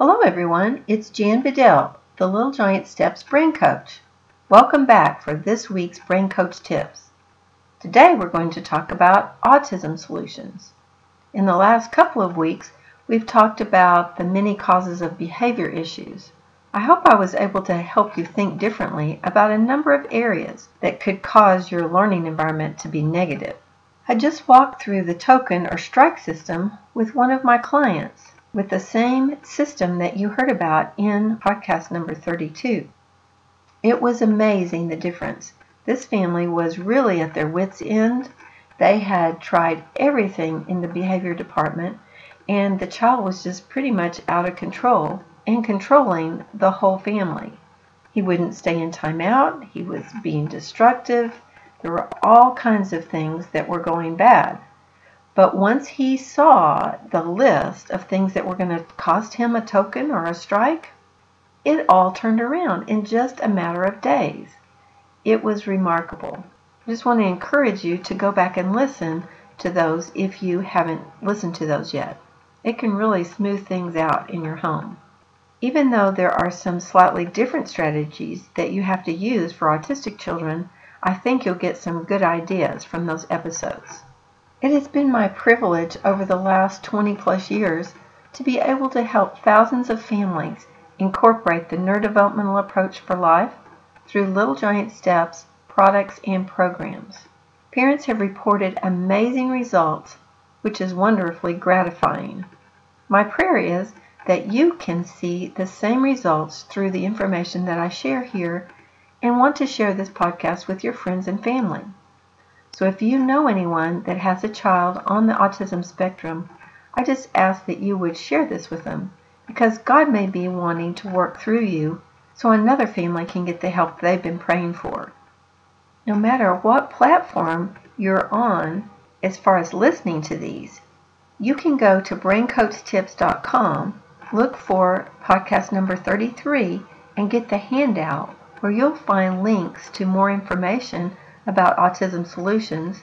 Hello everyone, it's Jan Bedell, the Little Giant Steps Brain Coach. Welcome back for this week's Brain Coach Tips. Today we're going to talk about autism solutions. In the last couple of weeks, we've talked about the many causes of behavior issues. I hope I was able to help you think differently about a number of areas that could cause your learning environment to be negative. I just walked through the token or strike system with one of my clients with the same system that you heard about in podcast number 32. It was amazing the difference. This family was really at their wits' end. They had tried everything in the behavior department, and the child was just pretty much out of control and controlling the whole family. He wouldn't stay in timeout, he was being destructive. There were all kinds of things that were going bad. But once he saw the list of things that were going to cost him a token or a strike, it all turned around in just a matter of days. It was remarkable. I just want to encourage you to go back and listen to those if you haven't listened to those yet. It can really smooth things out in your home. Even though there are some slightly different strategies that you have to use for autistic children, I think you'll get some good ideas from those episodes. It has been my privilege over the last 20 plus years to be able to help thousands of families incorporate the neurodevelopmental approach for life through Little Giant Steps products and programs. Parents have reported amazing results, which is wonderfully gratifying. My prayer is that you can see the same results through the information that I share here and want to share this podcast with your friends and family. So if you know anyone that has a child on the autism spectrum, I just ask that you would share this with them because God may be wanting to work through you so another family can get the help they've been praying for. No matter what platform you're on as far as listening to these, you can go to braincoachtips.com look for podcast number 33 and get the handout where you'll find links to more information about autism solutions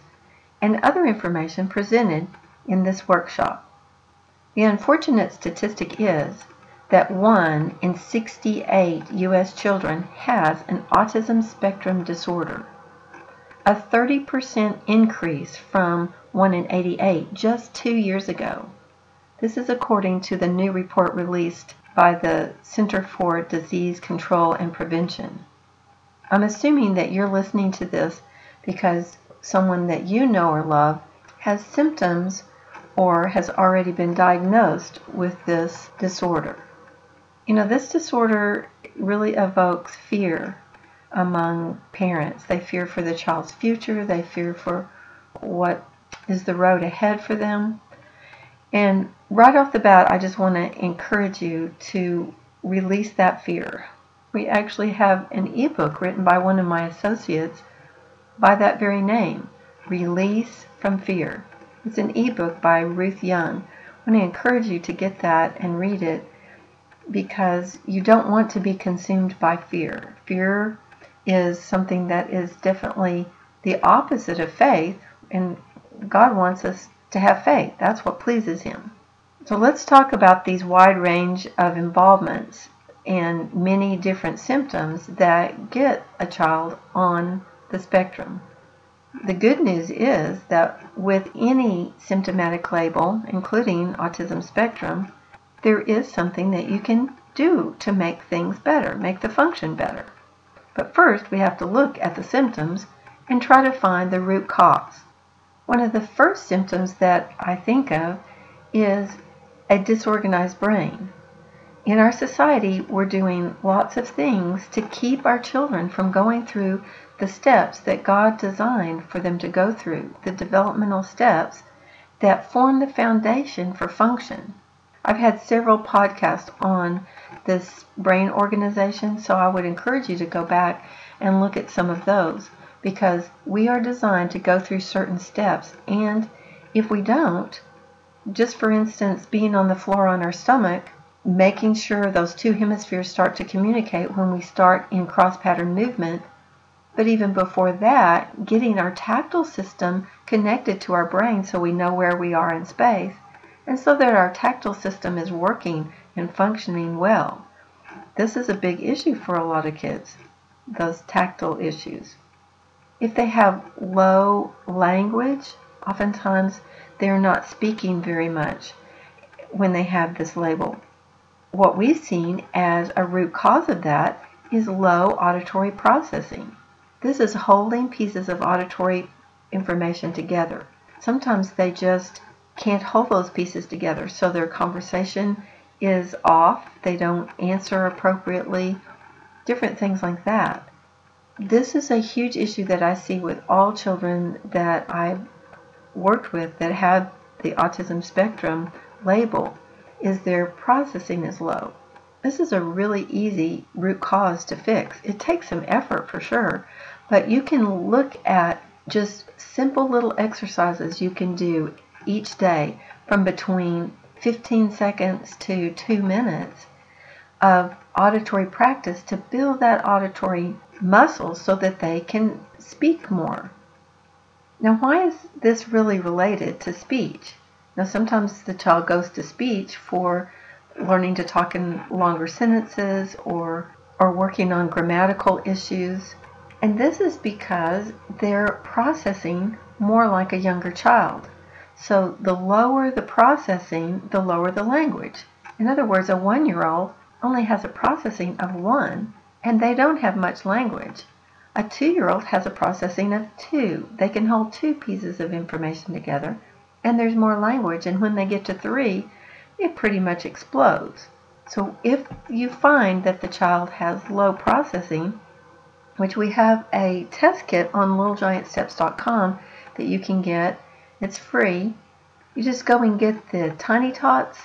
and other information presented in this workshop. The unfortunate statistic is that 1 in 68 U.S. children has an autism spectrum disorder, a 30% increase from 1 in 88 just two years ago. This is according to the new report released by the Center for Disease Control and Prevention. I'm assuming that you're listening to this because someone that you know or love has symptoms or has already been diagnosed with this disorder. You know, this disorder really evokes fear among parents. They fear for the child's future, they fear for what is the road ahead for them. And right off the bat, I just want to encourage you to release that fear. We actually have an ebook written by one of my associates by that very name, Release from Fear. It's an ebook by Ruth Young. I want to encourage you to get that and read it because you don't want to be consumed by fear. Fear is something that is definitely the opposite of faith, and God wants us to have faith. That's what pleases Him. So let's talk about these wide range of involvements and many different symptoms that get a child on the spectrum. The good news is that with any symptomatic label, including autism spectrum, there is something that you can do to make things better, make the function better. But first, we have to look at the symptoms and try to find the root cause. One of the first symptoms that I think of is a disorganized brain. In our society, we're doing lots of things to keep our children from going through the steps that God designed for them to go through, the developmental steps that form the foundation for function. I've had several podcasts on this brain organization, so I would encourage you to go back and look at some of those because we are designed to go through certain steps. And if we don't, just for instance, being on the floor on our stomach, making sure those two hemispheres start to communicate when we start in cross pattern movement. But even before that, getting our tactile system connected to our brain so we know where we are in space, and so that our tactile system is working and functioning well. This is a big issue for a lot of kids, those tactile issues. If they have low language, oftentimes they're not speaking very much when they have this label. What we've seen as a root cause of that is low auditory processing. This is holding pieces of auditory information together. Sometimes they just can't hold those pieces together, so their conversation is off, they don't answer appropriately, different things like that. This is a huge issue that I see with all children that I've worked with that have the autism spectrum label is their processing is low. This is a really easy root cause to fix. It takes some effort for sure, but you can look at just simple little exercises you can do each day from between 15 seconds to two minutes of auditory practice to build that auditory muscle so that they can speak more. Now, why is this really related to speech? Now, sometimes the child goes to speech for learning to talk in longer sentences or, or working on grammatical issues. And this is because they're processing more like a younger child. So the lower the processing, the lower the language. In other words, a one year old only has a processing of one, and they don't have much language. A two year old has a processing of two. They can hold two pieces of information together, and there's more language. And when they get to three, it pretty much explodes. So if you find that the child has low processing, which we have a test kit on littlegiantsteps.com that you can get, it's free. You just go and get the Tiny Tots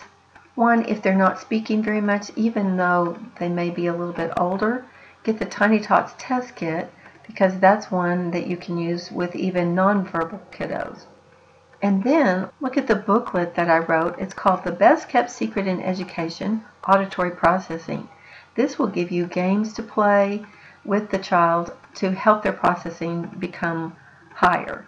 one if they're not speaking very much, even though they may be a little bit older. Get the Tiny Tots test kit because that's one that you can use with even nonverbal kiddos. And then look at the booklet that I wrote. It's called The Best Kept Secret in Education Auditory Processing. This will give you games to play with the child to help their processing become higher.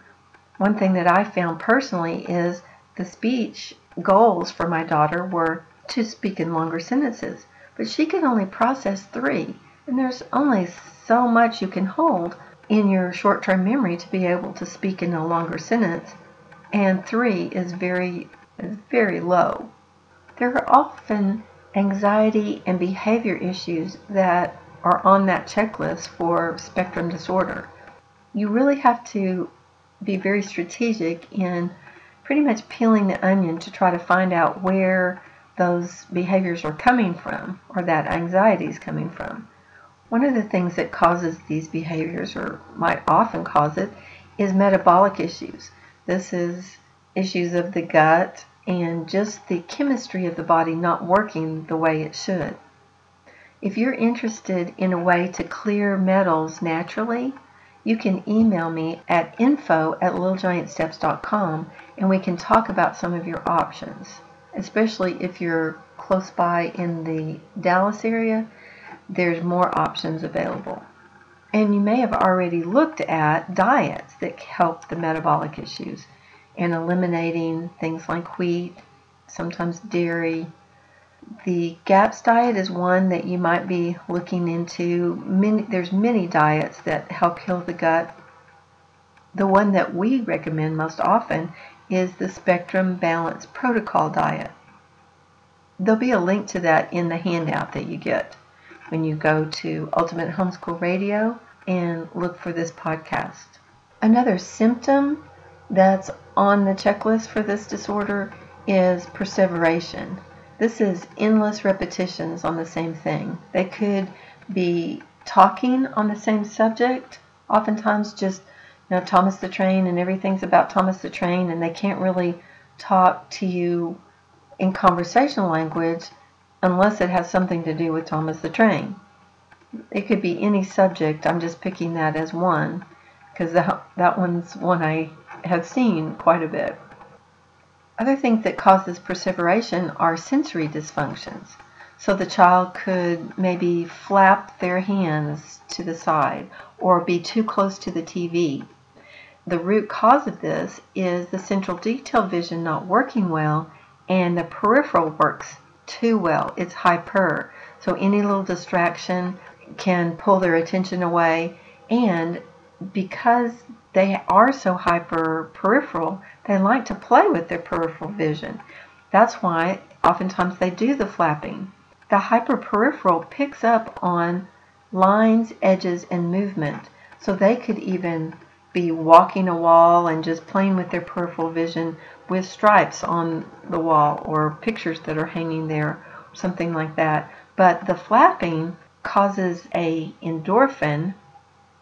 One thing that I found personally is the speech goals for my daughter were to speak in longer sentences, but she could only process three, and there's only so much you can hold in your short term memory to be able to speak in a longer sentence and three is very, very low. There are often anxiety and behavior issues that are on that checklist for spectrum disorder. You really have to be very strategic in pretty much peeling the onion to try to find out where those behaviors are coming from or that anxiety is coming from. One of the things that causes these behaviors, or might often cause it, is metabolic issues. This is issues of the gut and just the chemistry of the body not working the way it should. If you're interested in a way to clear metals naturally, you can email me at info at littlegiantsteps.com and we can talk about some of your options, especially if you're close by in the Dallas area, there's more options available. And you may have already looked at diets that help the metabolic issues and eliminating things like wheat, sometimes dairy. The GAPS diet is one that you might be looking into. Many, there's many diets that help heal the gut. The one that we recommend most often is the Spectrum Balance Protocol diet. There'll be a link to that in the handout that you get when you go to Ultimate Homeschool Radio and look for this podcast. Another symptom that's on the checklist for this disorder is perseveration. This is endless repetitions on the same thing. They could be talking on the same subject, oftentimes just you know Thomas the Train and everything's about Thomas the Train and they can't really talk to you in conversational language unless it has something to do with Thomas the Train. It could be any subject. I'm just picking that as one because that, that one's one I have seen quite a bit. Other things that causes perseveration are sensory dysfunctions. So the child could maybe flap their hands to the side or be too close to the TV. The root cause of this is the central detail vision not working well and the peripheral works too well. It's hyper. So any little distraction can pull their attention away. And because they are so hyper peripheral, they like to play with their peripheral vision. That's why oftentimes they do the flapping. The hyperperipheral picks up on lines, edges, and movement. So they could even be walking a wall and just playing with their peripheral vision with stripes on the wall or pictures that are hanging there, something like that. But the flapping causes a endorphin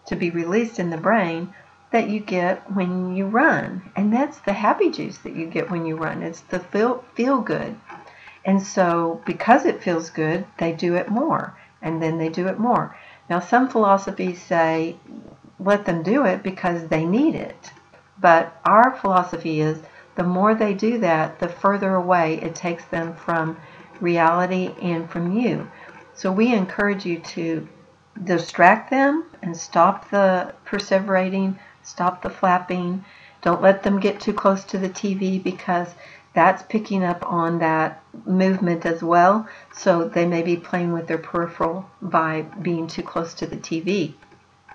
to be released in the brain that you get when you run. And that's the happy juice that you get when you run. It's the feel, feel good. And so because it feels good, they do it more and then they do it more. Now some philosophies say let them do it because they need it. But our philosophy is the more they do that, the further away it takes them from reality and from you. So we encourage you to distract them and stop the perseverating, stop the flapping. Don't let them get too close to the TV because that's picking up on that movement as well. So they may be playing with their peripheral by being too close to the TV.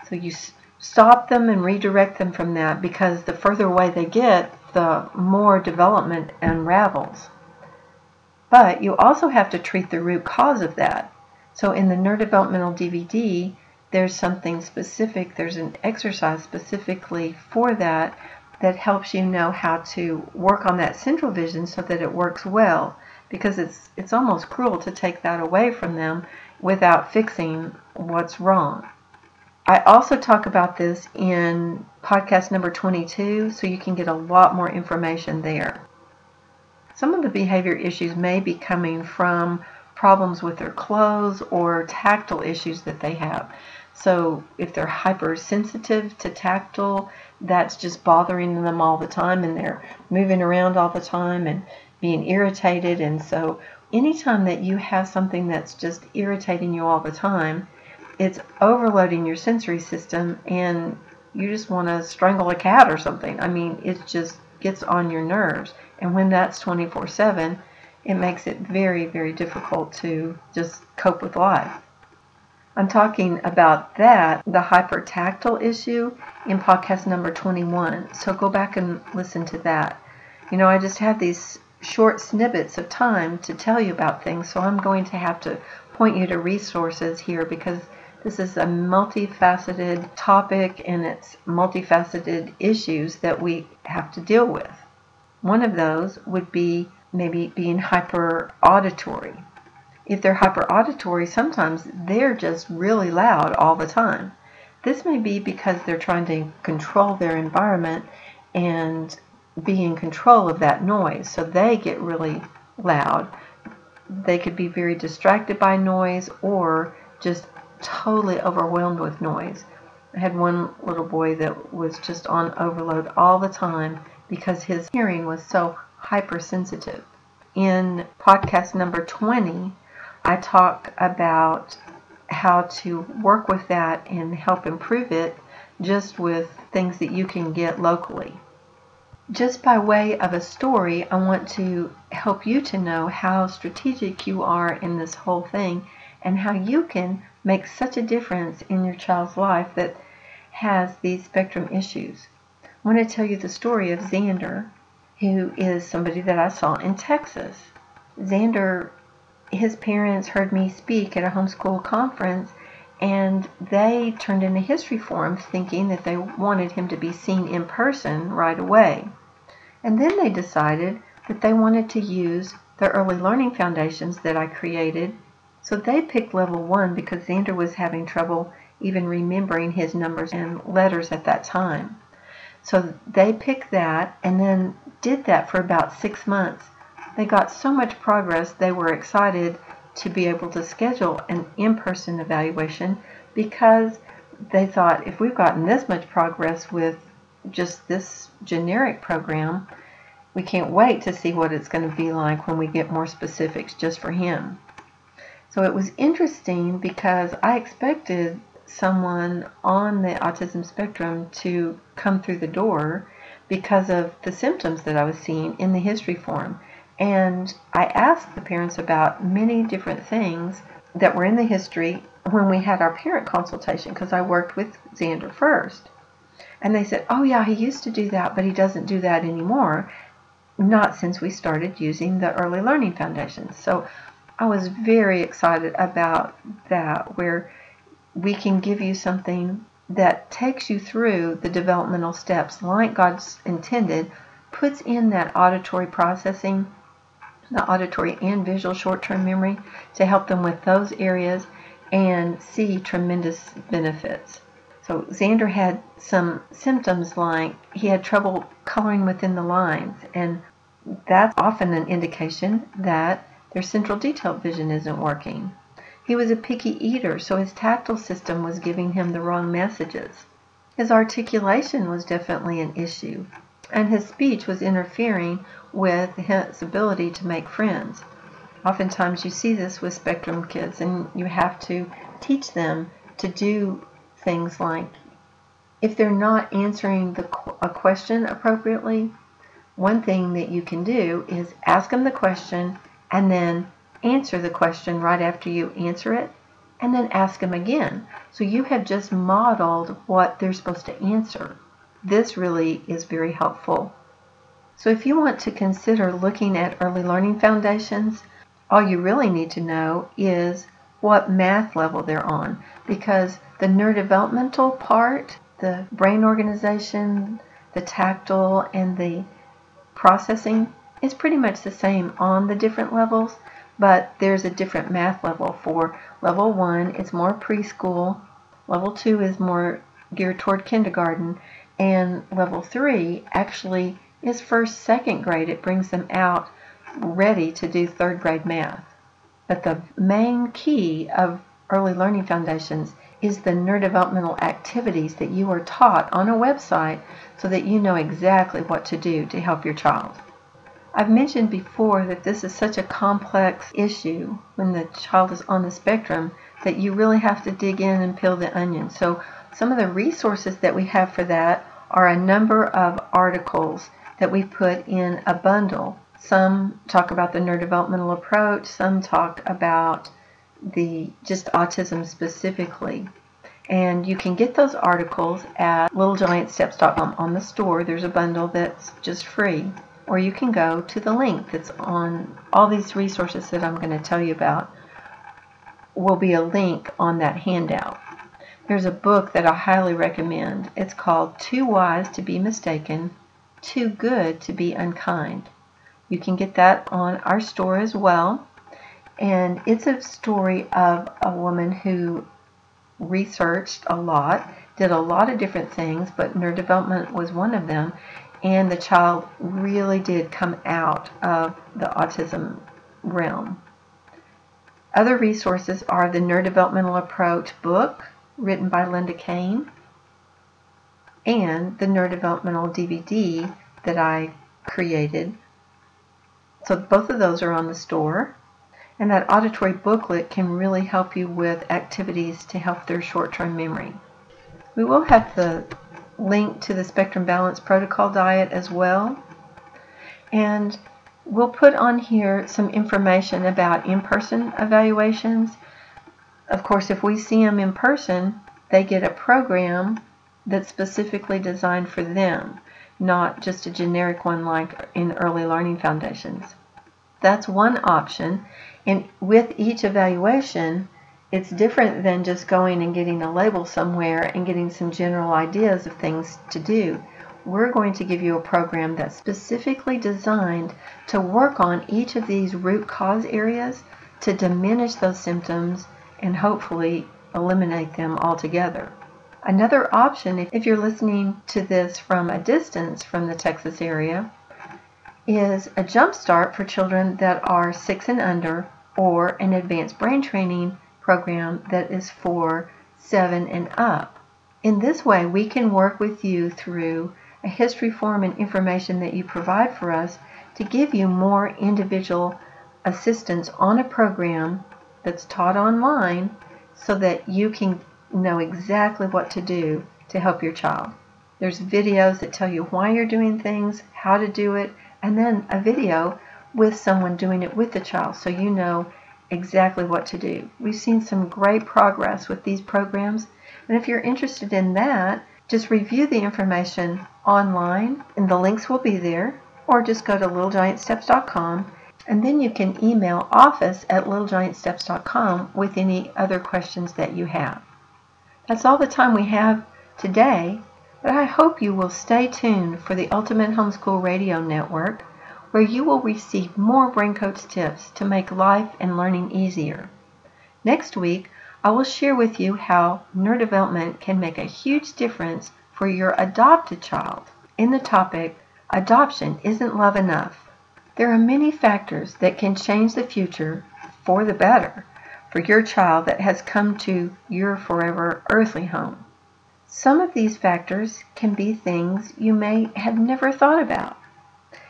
So you stop them and redirect them from that because the further away they get, the more development unravels. But you also have to treat the root cause of that. So in the neurodevelopmental DVD, there's something specific, there's an exercise specifically for that that helps you know how to work on that central vision so that it works well because it's it's almost cruel to take that away from them without fixing what's wrong. I also talk about this in podcast number 22 so you can get a lot more information there. Some of the behavior issues may be coming from problems with their clothes or tactile issues that they have. So if they're hypersensitive to tactile, that's just bothering them all the time and they're moving around all the time and being irritated. And so anytime that you have something that's just irritating you all the time, it's overloading your sensory system and you just want to strangle a cat or something. I mean, it just gets on your nerves. And when that's 24 7, it makes it very, very difficult to just cope with life. I'm talking about that, the hypertactile issue, in podcast number 21. So go back and listen to that. You know, I just have these short snippets of time to tell you about things, so I'm going to have to point you to resources here because this is a multifaceted topic and it's multifaceted issues that we have to deal with. One of those would be maybe being hyper auditory if they're hyperauditory, sometimes they're just really loud all the time. This may be because they're trying to control their environment and be in control of that noise, so they get really loud. They could be very distracted by noise or just totally overwhelmed with noise. I had one little boy that was just on overload all the time because his hearing was so hypersensitive. In podcast number 20, I talk about how to work with that and help improve it just with things that you can get locally. Just by way of a story, I want to help you to know how strategic you are in this whole thing and how you can make such a difference in your child's life that has these spectrum issues. I want to tell you the story of Xander, who is somebody that I saw in Texas. Xander his parents heard me speak at a homeschool conference and they turned in a history form thinking that they wanted him to be seen in person right away. And then they decided that they wanted to use the early learning foundations that I created. So they picked level one because Xander was having trouble even remembering his numbers and letters at that time. So they picked that and then did that for about six months. They got so much progress, they were excited to be able to schedule an in person evaluation because they thought if we've gotten this much progress with just this generic program, we can't wait to see what it's going to be like when we get more specifics just for him. So it was interesting because I expected someone on the autism spectrum to come through the door because of the symptoms that I was seeing in the history form. And I asked the parents about many different things that were in the history when we had our parent consultation because I worked with Xander first. And they said, oh, yeah, he used to do that, but he doesn't do that anymore. Not since we started using the Early Learning Foundation. So I was very excited about that, where we can give you something that takes you through the developmental steps like God's intended, puts in that auditory processing, the auditory and visual short term memory to help them with those areas and see tremendous benefits. So Xander had some symptoms like he had trouble coloring within the lines, and that's often an indication that their central detail vision isn't working. He was a picky eater, so his tactile system was giving him the wrong messages. His articulation was definitely an issue, and his speech was interfering with his ability to make friends. Oftentimes, you see this with spectrum kids, and you have to teach them to do things like if they're not answering the, a question appropriately, one thing that you can do is ask them the question and then answer the question right after you answer it and then ask them again. So you have just modeled what they're supposed to answer. This really is very helpful. So if you want to consider looking at early learning foundations, all you really need to know is what math level they're on because the neurodevelopmental part, the brain organization, the tactile, and the processing is pretty much the same on the different levels but there's a different math level. For level one, it's more preschool. Level two is more geared toward kindergarten. And level three actually is first, second grade. It brings them out ready to do third grade math. But the main key of early learning foundations is the neurodevelopmental activities that you are taught on a website so that you know exactly what to do to help your child. I've mentioned before that this is such a complex issue when the child is on the spectrum that you really have to dig in and peel the onion. So some of the resources that we have for that are a number of articles that we put in a bundle. Some talk about the neurodevelopmental approach, some talk about the just autism specifically. And you can get those articles at littlegiantsteps.com on the store. There's a bundle that's just free or you can go to the link that's on all these resources that I'm going to tell you about will be a link on that handout. There's a book that I highly recommend. It's called Too Wise to Be Mistaken, Too Good to Be Unkind. You can get that on our store as well. And it's a story of a woman who researched a lot, did a lot of different things, but neurodevelopment was one of them and the child really did come out of the autism realm. Other resources are the Neurodevelopmental Approach book written by Linda Kane and the Neurodevelopmental DVD that I created. So both of those are on the store. And that auditory booklet can really help you with activities to help their short-term memory. We will have the link to the Spectrum Balance Protocol diet as well. And we'll put on here some information about in-person evaluations. Of course, if we see them in person, they get a program that's specifically designed for them, not just a generic one like in early learning foundations. That's one option. And with each evaluation, it's different than just going and getting a label somewhere and getting some general ideas of things to do. We're going to give you a program that's specifically designed to work on each of these root cause areas to diminish those symptoms and hopefully eliminate them altogether. Another option, if you're listening to this from a distance from the Texas area, is a jump start for children that are six and under or an advanced brain training program that is for 7 and up. In this way, we can work with you through a history form and information that you provide for us to give you more individual assistance on a program that's taught online so that you can know exactly what to do to help your child. There's videos that tell you why you're doing things, how to do it, and then a video with someone doing it with the child so you know exactly what to do. We've seen some great progress with these programs, and if you're interested in that, just review the information online, and the links will be there, or just go to littlegiantsteps.com, and then you can email office at littlegiantsteps.com with any other questions that you have. That's all the time we have today, but I hope you will stay tuned for the Ultimate Homeschool Radio Network where you will receive more Brain Coach tips to make life and learning easier. Next week, I will share with you how neurodevelopment can make a huge difference for your adopted child in the topic Adoption Isn't Love Enough. There are many factors that can change the future for the better for your child that has come to your forever earthly home. Some of these factors can be things you may have never thought about.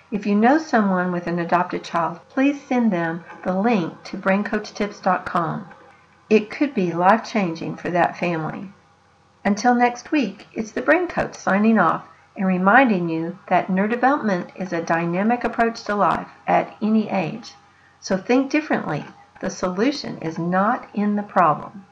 If you know someone with an adopted child, please send them the link to braincoachtips.com. It could be life changing for that family. Until next week, it's the Brain Coach signing off and reminding you that neurodevelopment is a dynamic approach to life at any age. So think differently. The solution is not in the problem.